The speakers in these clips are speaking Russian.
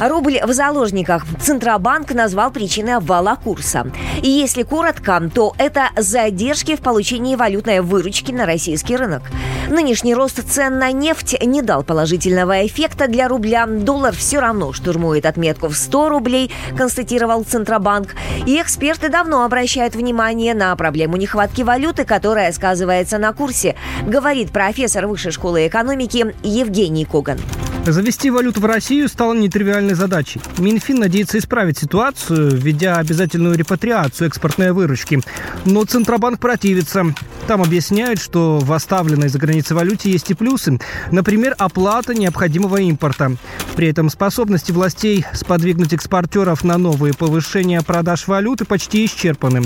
Рубль в заложниках. Центробанк назвал причиной обвала курса. И если коротко, то это задержки в получении валютной выручки на российский рынок. Нынешний рост цен на нефть не дал положительного эффекта для рубля. Доллар все равно штурмует отметку в 100 рублей, констатировал Центробанк. И эксперты давно обращают внимание на проблему нехватки валюты, которая сказывается на курсе, говорит профессор Высшей школы экономики Евгений Коган. Завести валюту в Россию стало нетривиальной задачей. Минфин надеется исправить ситуацию, введя обязательную репатриацию экспортной выручки. Но Центробанк противится. Там объясняют, что в оставленной за границей валюте есть и плюсы. Например, оплата необходимого импорта. При этом способности властей сподвигнуть экспортеров на новые повышения продаж валюты почти исчерпаны.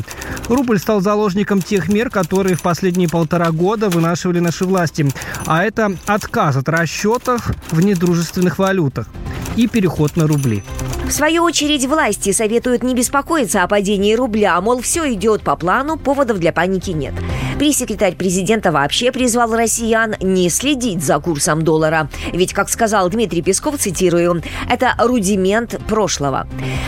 Рубль стал заложником тех мер, которые в последние полтора года вынашивали наши власти. А это отказ от расчетов в недружественных валютах и переход на рубли. В свою очередь, власти советуют не беспокоиться о падении рубля, мол, все идет по плану, поводов для паники нет. Пресс-секретарь президента вообще призвал россиян не следить за курсом доллара. Ведь, как сказал Дмитрий Песков, цитирую, это рудимент прошлого.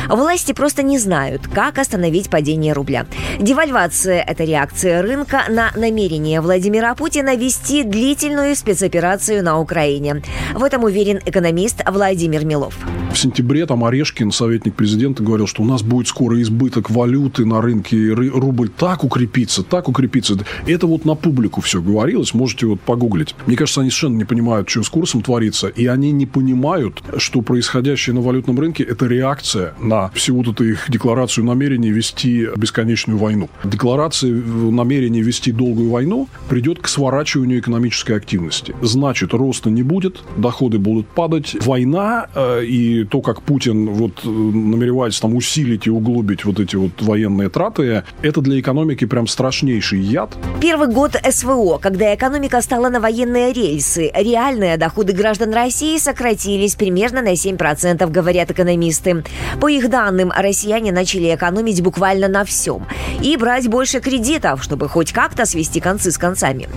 Власти просто не знают, как остановить падение рубля. Девальвация – это реакция рынка на намерение Владимира Путина вести длительную спецоперацию на Украине. В этом уверен экономист Владимир Милов. В сентябре там Орешкин, советник президента, говорил, что у нас будет скоро избыток валюты на рынке, рубль так укрепится, так укрепится. Это вот на публику все говорилось, можете вот погуглить. Мне кажется, они совершенно не понимают, что с курсом творится, и они не понимают, что происходящее на валютном рынке – это реакция на всю вот эту их декларацию намерения вести бесконечную войну. Декларация намерения вести долгую войну придет к сворачиванию экономической активности. Значит, роста не будет, доходы будут падать, война э, и то, как Путин вот э, намеревается там усилить и углубить вот эти вот военные траты, это для экономики прям страшнейший яд. Первый год СВО, когда экономика стала на военные рельсы, реальные доходы граждан России сократились примерно на 7%, говорят экономисты. По их данным, россияне начали экономить буквально на всем и брать больше кредитов, чтобы хоть как-то свести концы с концами.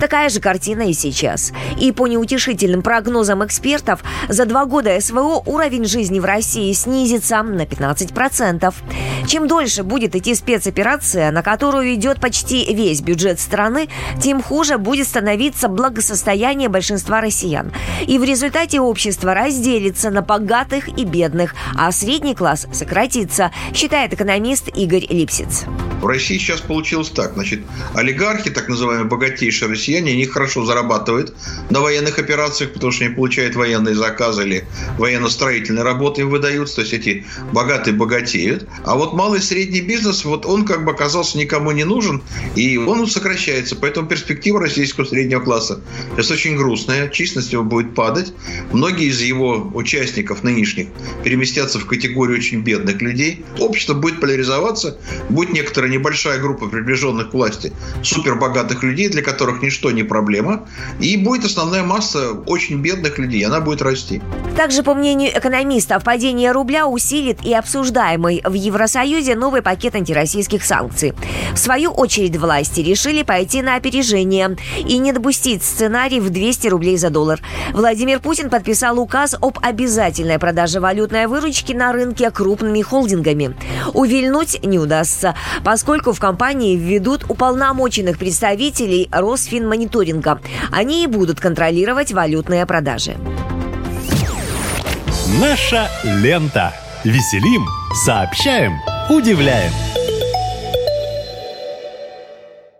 Такая же картина и сейчас. И по неутешительным прогнозам экспертов, за два года СВО уровень жизни в России снизится на 15%. Чем дольше будет идти спецоперация, на которую идет почти весь бюджет страны, тем хуже будет становиться благосостояние большинства россиян. И в результате общество разделится на богатых и бедных, а средний класс сократится, считает экономист Игорь Липсиц. В России сейчас получилось так. Значит, олигархи, так называемые богатейшие россияне, они хорошо зарабатывают на военных операциях, потому что они получают военные заказы или военно-строительные работы им выдаются. То есть эти богатые богатеют. А вот малый и средний бизнес, вот он как бы оказался никому не нужен, и он сокращается. Поэтому перспектива российского среднего класса сейчас очень грустная. Численность его будет падать. Многие из его участников нынешних переместятся в категорию очень бедных людей. Общество будет поляризоваться. Будет некоторая небольшая группа приближенных к власти супербогатых людей, для которых ничто не проблема. И будет основная масса очень бедных людей. Она будет расти. Также, по мнению экономистов, падение рубля усилит и обсуждаемый в Евросоюзе новый пакет антироссийских санкций. В свою очередь власти решили пойти на опережение и не допустить сценарий в 200 рублей за доллар. Владимир Путин подписал указ об обязательной продаже валютной выручки на рынке крупными холдингами. Увильнуть не удастся, поскольку в компании введут уполномоченных представителей Росфинмониторинга. Они и будут контролировать валютные продажи. Наша лента. Веселим, сообщаем, удивляем.